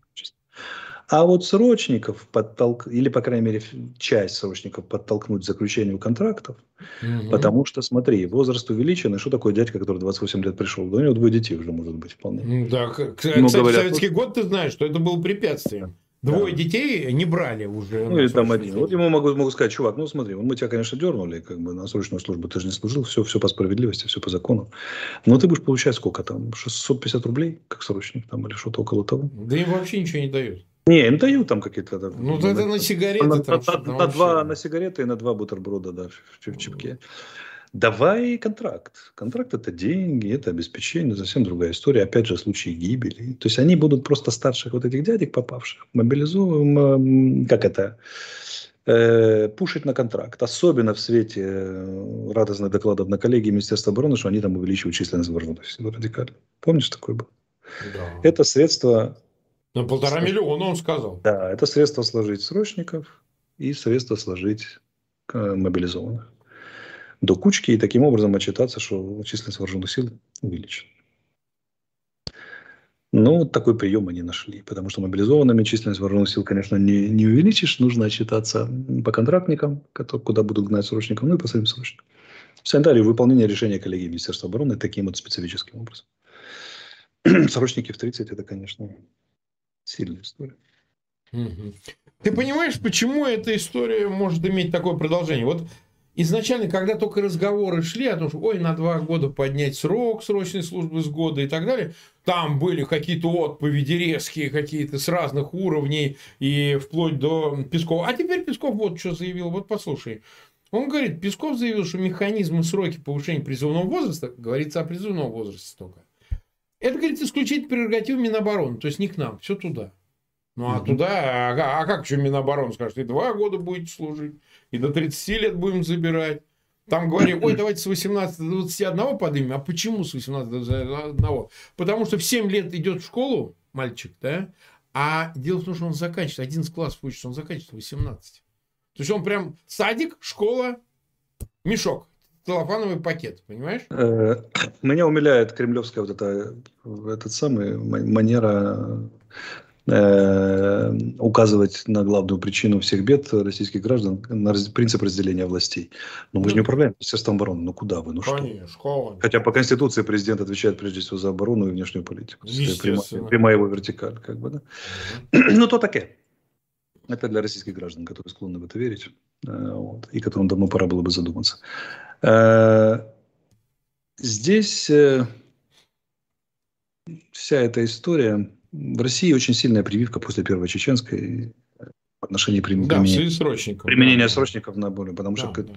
а вот срочников подтолк... или, по крайней мере, часть срочников подтолкнуть к заключению контрактов, угу. потому что, смотри, возраст увеличен, и что такое дядька, который 28 лет пришел? Да у него двое детей уже может быть вполне. Да, кстати, ну, говорят, советский год, ты знаешь, что это было препятствием. Двое да. детей не брали уже. Ну, или там один. Вот ему могу, могу сказать, чувак, ну смотри, мы тебя, конечно, дернули, как бы на срочную службу ты же не служил, все, все по справедливости, все по закону. Но ты будешь получать сколько там? 650 рублей, как срочник, там, или что-то около того. Да им вообще ничего не дают. Не, им дают там какие-то... Ну, на, это на сигареты. На, там, на, на, на, два, на сигареты и на два бутерброда, да, в, в чипке. Давай контракт. Контракт это деньги, это обеспечение, совсем другая история. Опять же, случаи гибели. То есть они будут просто старших вот этих дядек попавших, мобилизуем, как это, э, пушить на контракт. Особенно в свете э, радостных докладов на коллегии Министерства обороны, что они там увеличивают численность вооруженных сил радикально. Помнишь, такое было? Да. Это средство на полтора миллиона он сказал. Да, это средство сложить срочников и средство сложить мобилизованных до кучки и таким образом отчитаться, что численность вооруженных сил увеличена. Но вот такой прием они нашли, потому что мобилизованными численность вооруженных сил, конечно, не, не увеличишь, нужно отчитаться по контрактникам, которые, куда будут гнать срочников, ну и по своим срочникам. Санитарию выполнение решения коллегии Министерства обороны таким вот специфическим образом. Срочники в 30 это, конечно, Сильная история. Угу. Ты понимаешь, почему эта история может иметь такое продолжение? Вот изначально, когда только разговоры шли о том, что ой, на два года поднять срок срочной службы с года и так далее, там были какие-то отповеди резкие, какие-то с разных уровней и вплоть до Пескова. А теперь Песков вот что заявил, вот послушай. Он говорит, Песков заявил, что механизмы сроки повышения призывного возраста, говорится о призывном возрасте только, это, говорит, исключительно прерогатив Минобороны, то есть не к нам, все туда. Ну, а туда, а, а как еще Минобороны скажет, и два года будете служить, и до 30 лет будем забирать. Там говорили, ой, давайте с 18 до 21 поднимем. А почему с 18 до 21? Потому что в 7 лет идет в школу мальчик, да? А дело в том, что он заканчивает, 11 классов учится, он заканчивает 18. То есть он прям садик, школа, мешок, целлофановый пакет, понимаешь? Э, меня умиляет кремлевская вот эта, этот самый манера Э, указывать на главную причину всех бед российских граждан, на принцип разделения властей. Но мы же не управляем Министерством обороны. Ну куда вы? Ну Конечно, что? Хотя по Конституции президент отвечает прежде всего за оборону и внешнюю политику. Прямая, прямая его вертикаль. Как бы, да? Ну то таке. Это для российских граждан, которые склонны в это верить. Э, вот, и которым давно пора было бы задуматься. Э, здесь вся эта история в России очень сильная прививка после Первой Чеченской в отношении применения, да, применения, срочников, применения да, срочников на боли, потому да, что да.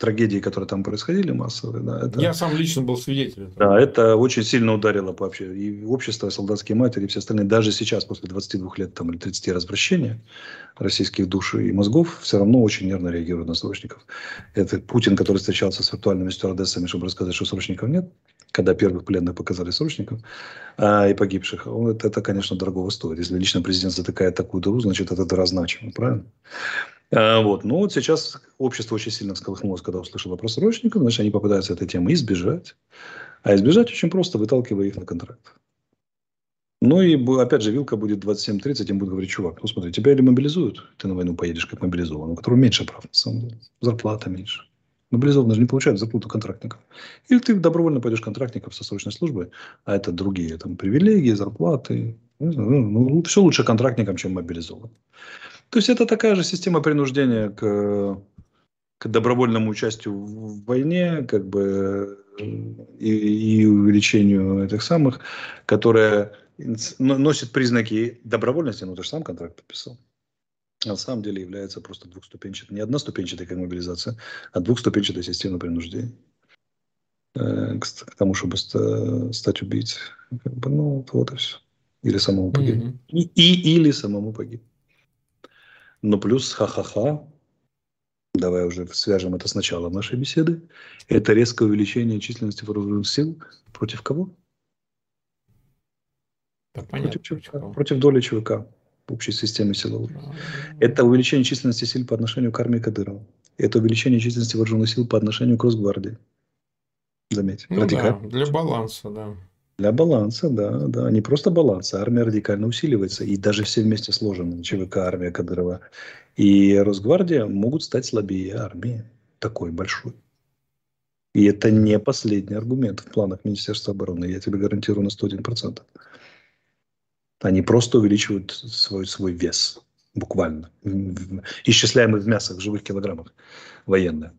Трагедии, которые там происходили массовые. Да, это, Я сам лично был свидетелем. Да, это очень сильно ударило вообще и общество, и солдатские матери, и все остальные. Даже сейчас, после 22 лет там, или 30 развращения российских душ и мозгов, все равно очень нервно реагируют на срочников. Это Путин, который встречался с виртуальными стюардессами, чтобы рассказать, что срочников нет когда первых пленных показали срочников а, и погибших, это, это, конечно, дорого стоит. Если лично президент затыкает такую дыру, значит, это дыра значима, правильно? А, вот. Но вот сейчас общество очень сильно всколыхнулось, когда услышало про срочников, значит, они попытаются этой темы избежать. А избежать очень просто, выталкивая их на контракт. Ну и опять же, вилка будет 27-30, им будет говорить, чувак, ну смотри, тебя или мобилизуют, ты на войну поедешь как мобилизованный, у которого меньше прав, на самом деле, зарплата меньше. Мобилизованные же не получают зарплату контрактников. Или ты добровольно пойдешь контрактников со срочной службы, а это другие там привилегии, зарплаты. Ну, ну, все лучше контрактникам, чем мобилизованным. То есть это такая же система принуждения к, к добровольному участию в войне, как бы и, и увеличению этих самых, которая носит признаки добровольности, ну ты же сам контракт подписал на самом деле является просто двухступенчатой, не одноступенчатой, как мобилизация, а двухступенчатой системой принуждения э, к, тому, чтобы стать убийцей. Как бы, ну, вот и все. Или самому погибнуть. Mm-hmm. И, и, или самому погибнуть. Но плюс ха-ха-ха, давай уже свяжем это с началом нашей беседы, это резкое увеличение численности вооруженных сил против кого? Да, понятно, против, ЧВК, против доли ЧВК общей системе силовой. Это увеличение численности сил по отношению к армии Кадырова. Это увеличение численности вооруженных сил по отношению к Росгвардии. Заметьте. Ну да, для баланса, да. Для баланса, да, да. Не просто баланса, армия радикально усиливается. И даже все вместе сложены, ЧВК, армия Кадырова и Росгвардия могут стать слабее армии такой большой. И это не последний аргумент в планах Министерства обороны. Я тебе гарантирую на 101%. Они просто увеличивают свой, свой вес, буквально, исчисляемый в мясах, в живых килограммах военных.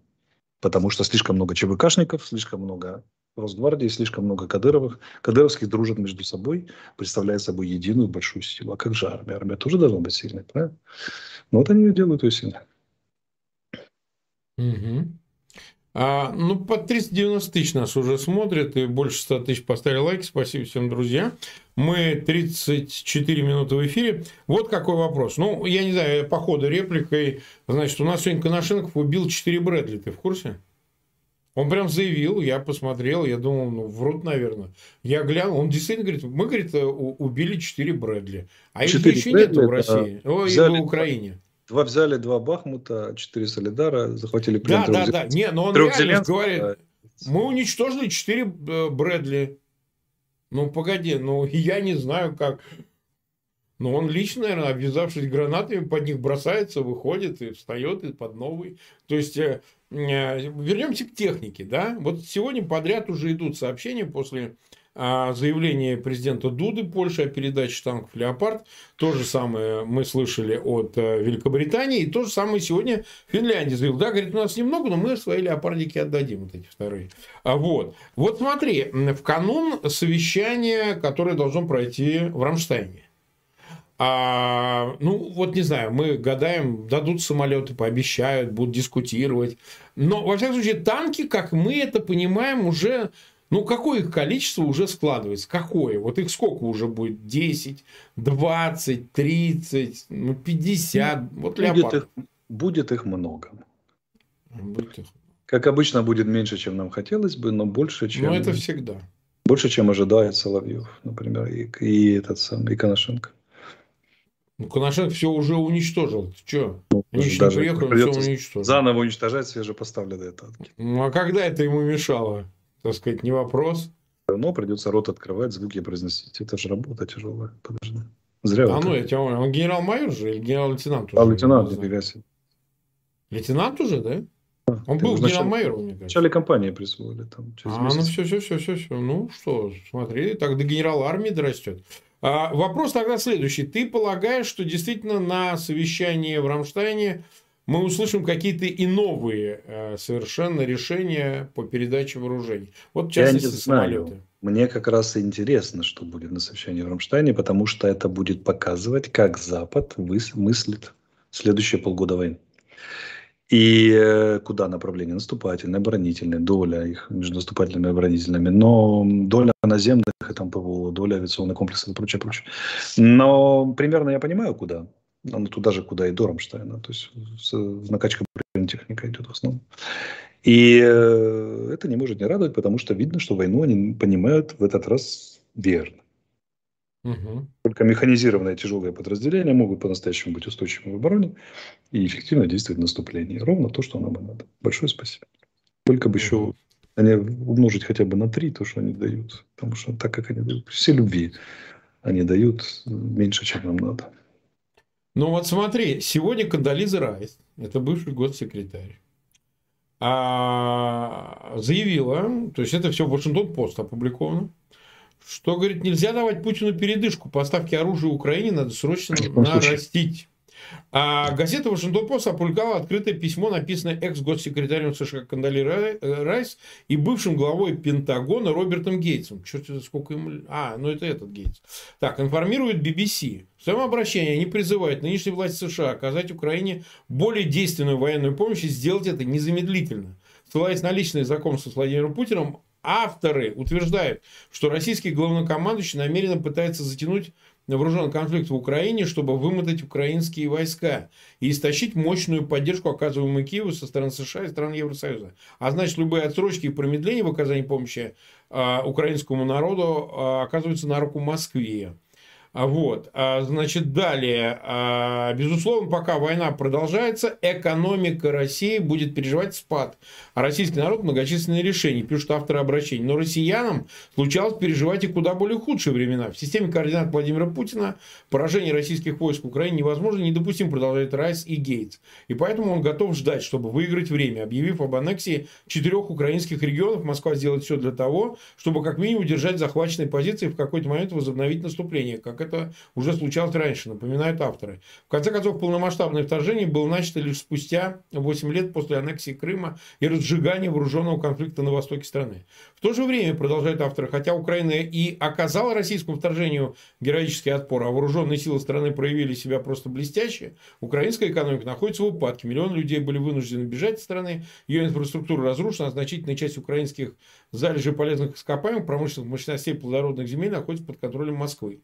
Потому что слишком много ЧВКшников, слишком много Росгвардии, слишком много Кадыровых. Кадыровских дружат между собой, представляя собой единую большую силу. А как же армия? Армия тоже должна быть сильной, правильно? Но вот они ее делают ее сильной. Угу. А, ну, под 390 тысяч нас уже смотрят, и больше 100 тысяч поставили лайки. Спасибо всем, друзья. Мы 34 минуты в эфире. Вот какой вопрос. Ну, я не знаю, по ходу репликой. Значит, у нас сегодня Коношенков убил 4 Брэдли. Ты в курсе? Он прям заявил, я посмотрел, я думал, ну, врут, наверное. Я глянул, он действительно говорит, мы, говорит, убили 4 Брэдли. А их еще нет в России, О, и в Украине. Два взяли, два Бахмута, четыре Солидара, захватили плен. Да, да, да. Не, но он реально говорит, мы уничтожили четыре э, Брэдли. Ну, погоди, ну, я не знаю, как. Но он лично, наверное, обвязавшись гранатами, под них бросается, выходит и встает и под новый. То есть, э, э, вернемся к технике, да. Вот сегодня подряд уже идут сообщения после а, заявление президента Дуды Польши о передаче танков «Леопард». То же самое мы слышали от э, Великобритании. И то же самое сегодня Финляндия заявила. Да, говорит, у нас немного, но мы свои «Леопардики» отдадим, вот эти вторые. А вот. Вот смотри, в канун совещания, которое должно пройти в Рамштайне. А, ну, вот не знаю, мы гадаем, дадут самолеты, пообещают, будут дискутировать. Но, во всяком случае, танки, как мы это понимаем, уже ну, какое их количество уже складывается? Какое? Вот их сколько уже будет? 10, 20, 30, ну, 50? Вот будет их, будет их много. Будет их. Как обычно, будет меньше, чем нам хотелось бы, но больше, чем... Ну, это всегда. Больше, чем ожидает Соловьев, например, и, и этот самый, и Коношенко. Ну, Коношенко все уже уничтожил. Ты что? Ну, Они еще не приехали, все уничтожил. Заново уничтожать свежепоставленные танки. Ну, а когда это ему мешало? Так сказать, не вопрос. Но придется рот открывать, звуки произносить. Это же работа тяжелая. Подожди. Зря. А ну, я тебя Он генерал-майор же или генерал-лейтенант? А лейтенант, нифига себе. Лейтенант уже, да? А, Он был генерал-майором, мне кажется. В начале кампании присвоили. Там, через а, месяц. ну все, все, все, все, все. Ну что, смотри, так до генерала армии дорастет. А, вопрос тогда следующий. Ты полагаешь, что действительно на совещании в Рамштайне мы услышим какие-то и новые э, совершенно решения по передаче вооружений. Вот в частности, Я не знаю. самолеты. Мне как раз интересно, что будет на совещании в Рамштайне, потому что это будет показывать, как Запад мыслит следующие полгода войны. И э, куда направление? Наступательное, оборонительное, доля их между наступательными и оборонительными. Но доля наземных и там ПВО, доля авиационных комплексов и прочее, прочее. Но примерно я понимаю, куда она туда же, куда и до Рамштайна. То есть накачка бронетехника идет в основном. И э, это не может не радовать, потому что видно, что войну они понимают в этот раз верно. Угу. Только механизированные тяжелые подразделения могут по-настоящему быть устойчивыми в обороне и эффективно действовать в наступлении. Ровно то, что нам и надо. Большое спасибо. Только бы еще они умножить хотя бы на три то, что они дают. Потому что так, как они дают, все любви они дают меньше, чем нам надо. Ну вот смотри, сегодня Кандализа Райс, это бывший госсекретарь, а, заявила, то есть это все в Вашингтон Пост опубликовано, что, говорит, нельзя давать Путину передышку. Поставки оружия Украине надо срочно нарастить. А газета «Вашингтон Пост» опубликовала открытое письмо, написанное экс-госсекретарем США Кандали Райс и бывшим главой Пентагона Робертом Гейтсом. Черт, сколько ему... А, ну это этот Гейтс. Так, информирует BBC. В своем обращении они призывают нынешние власти США оказать Украине более действенную военную помощь и сделать это незамедлительно. Ссылаясь на личное знакомство с Владимиром Путиным, авторы утверждают, что российский главнокомандующий намеренно пытается затянуть вооруженный конфликт в Украине, чтобы вымотать украинские войска и истощить мощную поддержку, оказываемую Киеву со стороны США и стран Евросоюза. А значит, любые отсрочки и промедления в оказании помощи э, украинскому народу э, оказываются на руку Москве. А вот, а, значит, далее, а, безусловно, пока война продолжается, экономика России будет переживать спад, а российский народ многочисленные решения, пишут авторы обращений. Но россиянам случалось переживать и куда более худшие времена. В системе координат Владимира Путина поражение российских войск в Украине невозможно, недопустим, продолжает Райс и Гейтс. И поэтому он готов ждать, чтобы выиграть время. Объявив об аннексии четырех украинских регионов, Москва сделает все для того, чтобы как минимум держать захваченные позиции и в какой-то момент возобновить наступление, как это уже случалось раньше, напоминают авторы. В конце концов, полномасштабное вторжение было начато лишь спустя 8 лет после аннексии Крыма и разжигания вооруженного конфликта на востоке страны. В то же время, продолжают авторы, хотя Украина и оказала российскому вторжению героический отпор, а вооруженные силы страны проявили себя просто блестяще, украинская экономика находится в упадке. Миллионы людей были вынуждены бежать из страны, ее инфраструктура разрушена, а значительная часть украинских залежей полезных ископаемых, промышленных мощностей плодородных земель находится под контролем Москвы.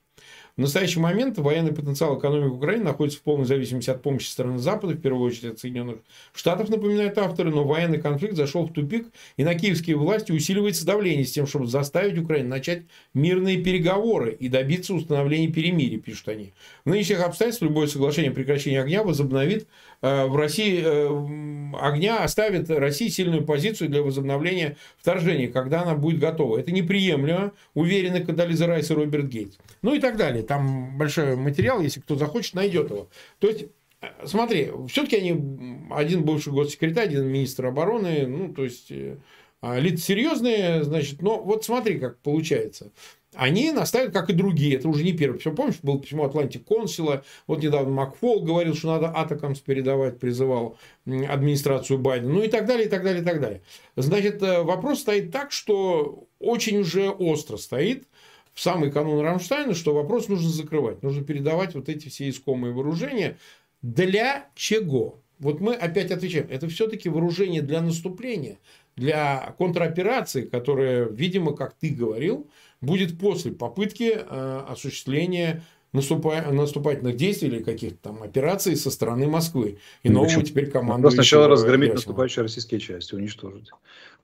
В настоящий момент военный потенциал экономики Украины находится в полной зависимости от помощи страны Запада, в первую очередь от Соединенных Штатов, напоминают авторы, но военный конфликт зашел в тупик, и на киевские власти усиливается давление с тем, чтобы заставить Украину начать мирные переговоры и добиться установления перемирия, пишут они. В нынешних обстоятельствах любое соглашение о прекращении огня возобновит э, в России э, огня, оставит России сильную позицию для возобновления вторжения, когда она будет готова. Это неприемлемо, уверены Кадализа Райс и Роберт Гейтс. Ну и так далее. Там большой материал, если кто захочет, найдет его. То есть, э, смотри, все-таки они один бывший госсекретарь, один министр обороны, ну, то есть, э, а, лица серьезные, значит, но вот смотри, как получается. Они настаивают, как и другие. Это уже не первое письмо. Помнишь, было письмо Атлантик консула. Вот недавно Макфол говорил, что надо атакамс передавать, призывал администрацию Байдена. Ну и так далее, и так далее, и так далее. Значит, э, вопрос стоит так, что очень уже остро стоит в самый канун Рамштайна, что вопрос нужно закрывать. Нужно передавать вот эти все искомые вооружения. Для чего? Вот мы опять отвечаем. Это все-таки вооружение для наступления, для контроперации, которая, видимо, как ты говорил, будет после попытки э, осуществления наступательных действий или каких-то там операций со стороны Москвы. И ну, нового теперь команду. Сначала разгромить наступающие российские части, уничтожить,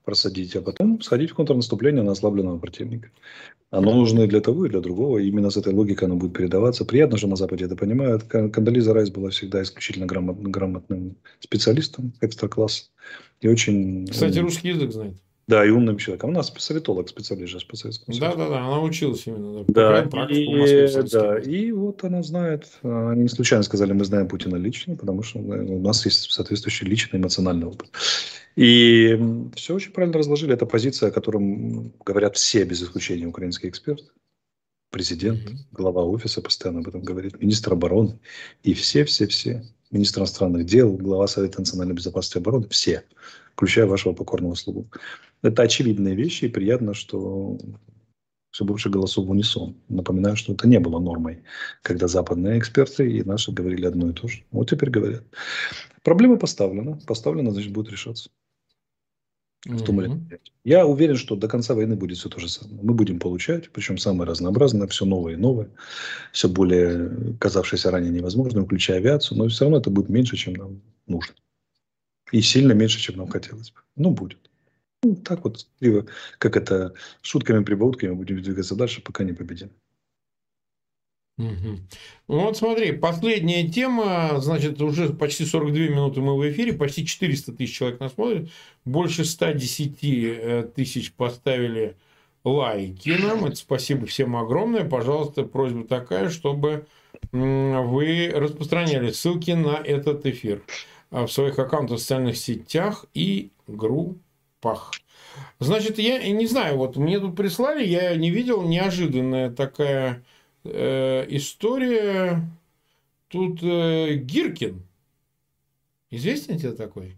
просадить, а потом сходить в контрнаступление на ослабленного противника. Оно нужно и для того, и для другого. И именно с этой логикой оно будет передаваться. Приятно, что на Западе это понимают. Кандализа Райс была всегда исключительно грамот, грамотным специалистом экстра-класса. И очень... Кстати, русский язык знает. Да, и умным человеком. У нас советолог, специалист же по Советскому Да, да, да, она училась именно. Да, да, и, да, и вот она знает. Они не случайно сказали, мы знаем Путина лично, потому что у нас есть соответствующий личный эмоциональный опыт. И все очень правильно разложили. Это позиция, о котором говорят все, без исключения, украинские эксперты. Президент, глава офиса постоянно об этом говорит, министр обороны и все-все-все, министр иностранных дел, глава Совета национальной безопасности и обороны, все, включая вашего покорного слугу. Это очевидные вещи, и приятно, что все больше голосов в унисон. Напоминаю, что это не было нормой, когда западные эксперты и наши говорили одно и то же. Вот теперь говорят. Проблема поставлена. Поставлена, значит, будет решаться. В том или Я уверен, что до конца войны будет все то же самое. Мы будем получать, причем самое разнообразное, все новое и новое, все более казавшееся ранее невозможным, включая авиацию, но все равно это будет меньше, чем нам нужно. И сильно меньше, чем нам хотелось бы. Ну, будет. Ну, так вот, как это, шутками, прибаутками будем двигаться дальше, пока не победим. Угу. Вот смотри, последняя тема, значит, уже почти 42 минуты мы в эфире, почти 400 тысяч человек нас смотрят, больше 110 э, тысяч поставили лайки нам, это спасибо всем огромное, пожалуйста, просьба такая, чтобы вы распространяли ссылки на этот эфир в своих аккаунтах в социальных сетях и группах пах. Значит, я не знаю, вот мне тут прислали, я не видел, неожиданная такая э, история. Тут э, Гиркин. Известен тебе такой?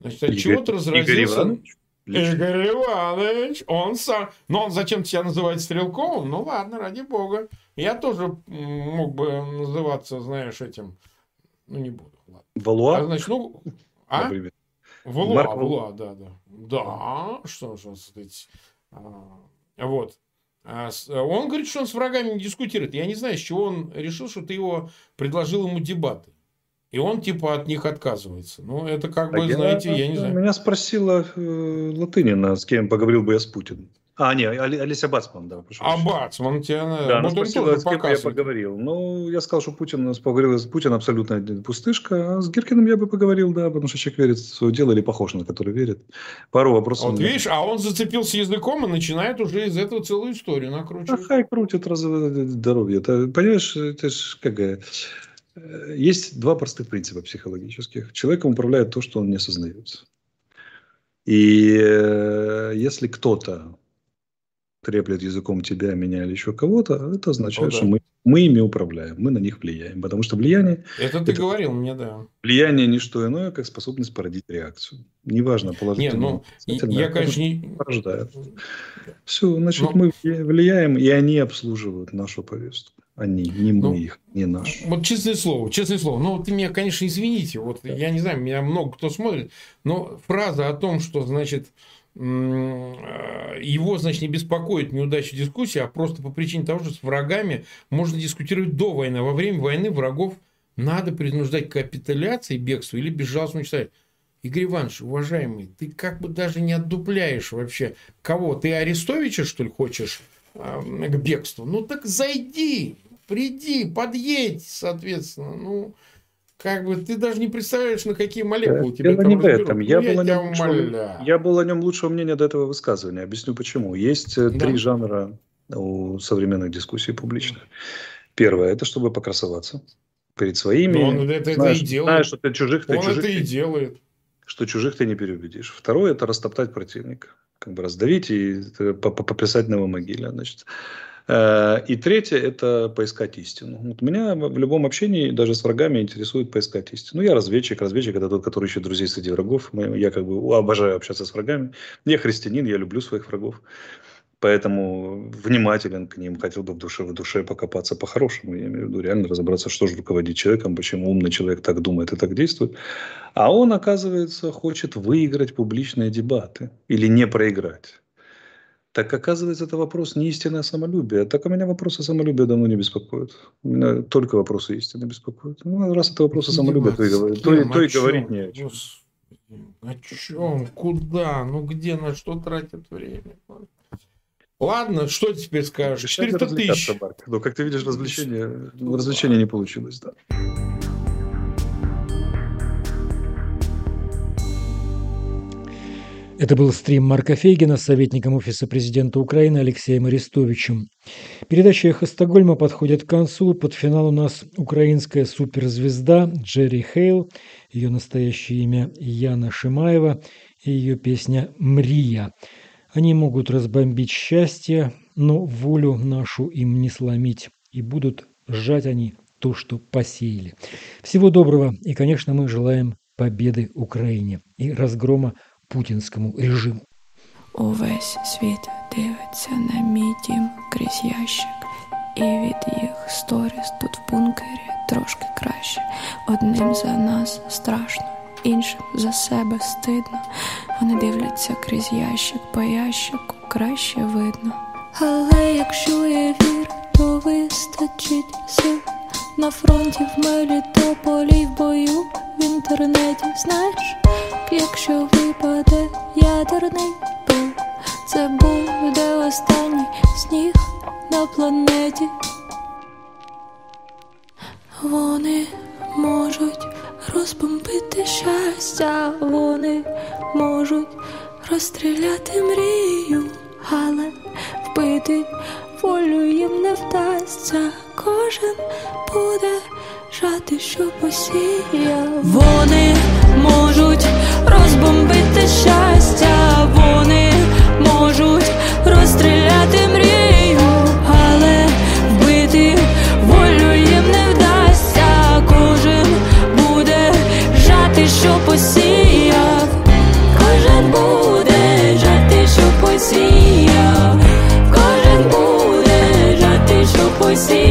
Значит, от чего-то разразился... Игорь Иванович? Игорь Иванович, он сам... Но он зачем тебя называет Стрелковым? Ну ладно, ради бога. Я тоже мог бы называться, знаешь, этим... Ну, не буду. Ладно. Валуа? А, значит, ну... А? Например. Валуа, Марк... Валуа, да, да. Да, что же сказать. А, вот. А он говорит, что он с врагами не дискутирует. Я не знаю, с чего он решил, что ты его предложил ему дебаты. И он типа от них отказывается. Ну, это как бы, я, знаете, я не знаю. Меня спросила э, Латынина, с кем поговорил бы я с Путиным. А, не, Олеся Бацман, да. А Бацман тебя... Да, она спросила, с кем я поговорил. Ну, я сказал, что Путин, поговорил с Путиным абсолютно пустышка, а с Гиркиным я бы поговорил, да, потому что человек верит в свое дело или похож на который верит. Пару вопросов. Вот видишь, а он зацепился языком и начинает уже из этого целую историю накручивать. А хай крутит раз здоровье. Это, понимаешь, это ж как э, есть два простых принципа психологических. Человеком управляет то, что он не осознает. И э, если кто-то треплет языком тебя, меня или еще кого-то, это означает, О, да. что мы, мы ими управляем, мы на них влияем. Потому что влияние... Это ты это, говорил мне, да. Влияние не что иное, как способность породить реакцию. Неважно, положительно. Нет, ну, я, конечно, не... Порождает. Все, значит, Но... мы влияем, и они обслуживают нашу повестку. Они, не мы ну, их, не наши. Вот честное слово, честное слово. Ну, ты меня, конечно, извините. Вот я не знаю, меня много кто смотрит, но фраза о том, что, значит, Э, его, значит, не беспокоит неудача дискуссии, а просто по причине того, что с врагами можно дискутировать до войны. Во время войны врагов надо принуждать к капитуляции, бегству или безжалостно уничтожать. Игорь Иванович, уважаемый, ты как бы даже не отдупляешь вообще. Кого? Ты Арестовича, что ли, хочешь э, к бегству? Ну так зайди, приди, подъедь, соответственно. Ну, как бы ты даже не представляешь, на какие молекулы тебя Дело там не в этом. Я, ну, был я, нем лучшего, я был о нем лучшего мнения до этого высказывания. Объясню почему. Есть э, да. три жанра у современных дискуссий публичных. Первое – это чтобы покрасоваться перед своими. Но он это, знаешь, это и делает. Знаешь, что ты чужих, ты он чужих, это и делает. что чужих ты не переубедишь. Второе – это растоптать противника. Как бы раздавить и э, пописать на его могиле. Значит. Э, и третье – это поискать истину. Вот меня в любом общении, даже с врагами, интересует поискать истину. Ну, я разведчик. Разведчик – это тот, который ищет друзей среди врагов. Я как бы обожаю общаться с врагами. Я христианин, я люблю своих врагов. Поэтому внимателен к ним, хотел бы в душе, в душе покопаться по-хорошему. Я имею в виду реально разобраться, что же руководит человеком, почему умный человек так думает и так действует. А он, оказывается, хочет выиграть публичные дебаты или не проиграть. Так оказывается, это вопрос не истинное самолюбие. Так у меня вопросы самолюбия давно не беспокоят. Меня только вопросы истины беспокоят. Ну, раз это вопросы самолюбия, то и, говорить, то, то и говорить не о чем. О чем? Куда? Ну где? На что тратят время? Ладно, что теперь скажешь? 400 тысяч. Ну, как ты видишь, развлечение, развлечение не получилось, да. Это был стрим Марка Фейгина с советником Офиса президента Украины Алексеем Арестовичем. Передача «Эхо Стокгольма» подходит к концу. Под финал у нас украинская суперзвезда Джерри Хейл, ее настоящее имя Яна Шимаева и ее песня «Мрия». Они могут разбомбить счастье, но волю нашу им не сломить, и будут сжать они то, что посеяли. Всего доброго, и, конечно, мы желаем победы Украине и разгрома путінському режиму. Увесь світ дивиться на мій дім крізь ящик, і від їх сторіс тут в бункері трошки краще. Одним за нас страшно, іншим за себе стидно. Вони дивляться крізь ящик, по ящику краще видно. Але якщо є вір, то вистачить сил на фронті в Мелітополі в бою в інтернеті. Знаєш, якщо випаде ядерний пил, це буде останній сніг на планеті. Вони можуть розбомбити щастя, вони можуть розстріляти мрію, але вбити волю їм не вдасться, кожен буде жати, що посіяв. Вони можуть розбомбити щастя, foi se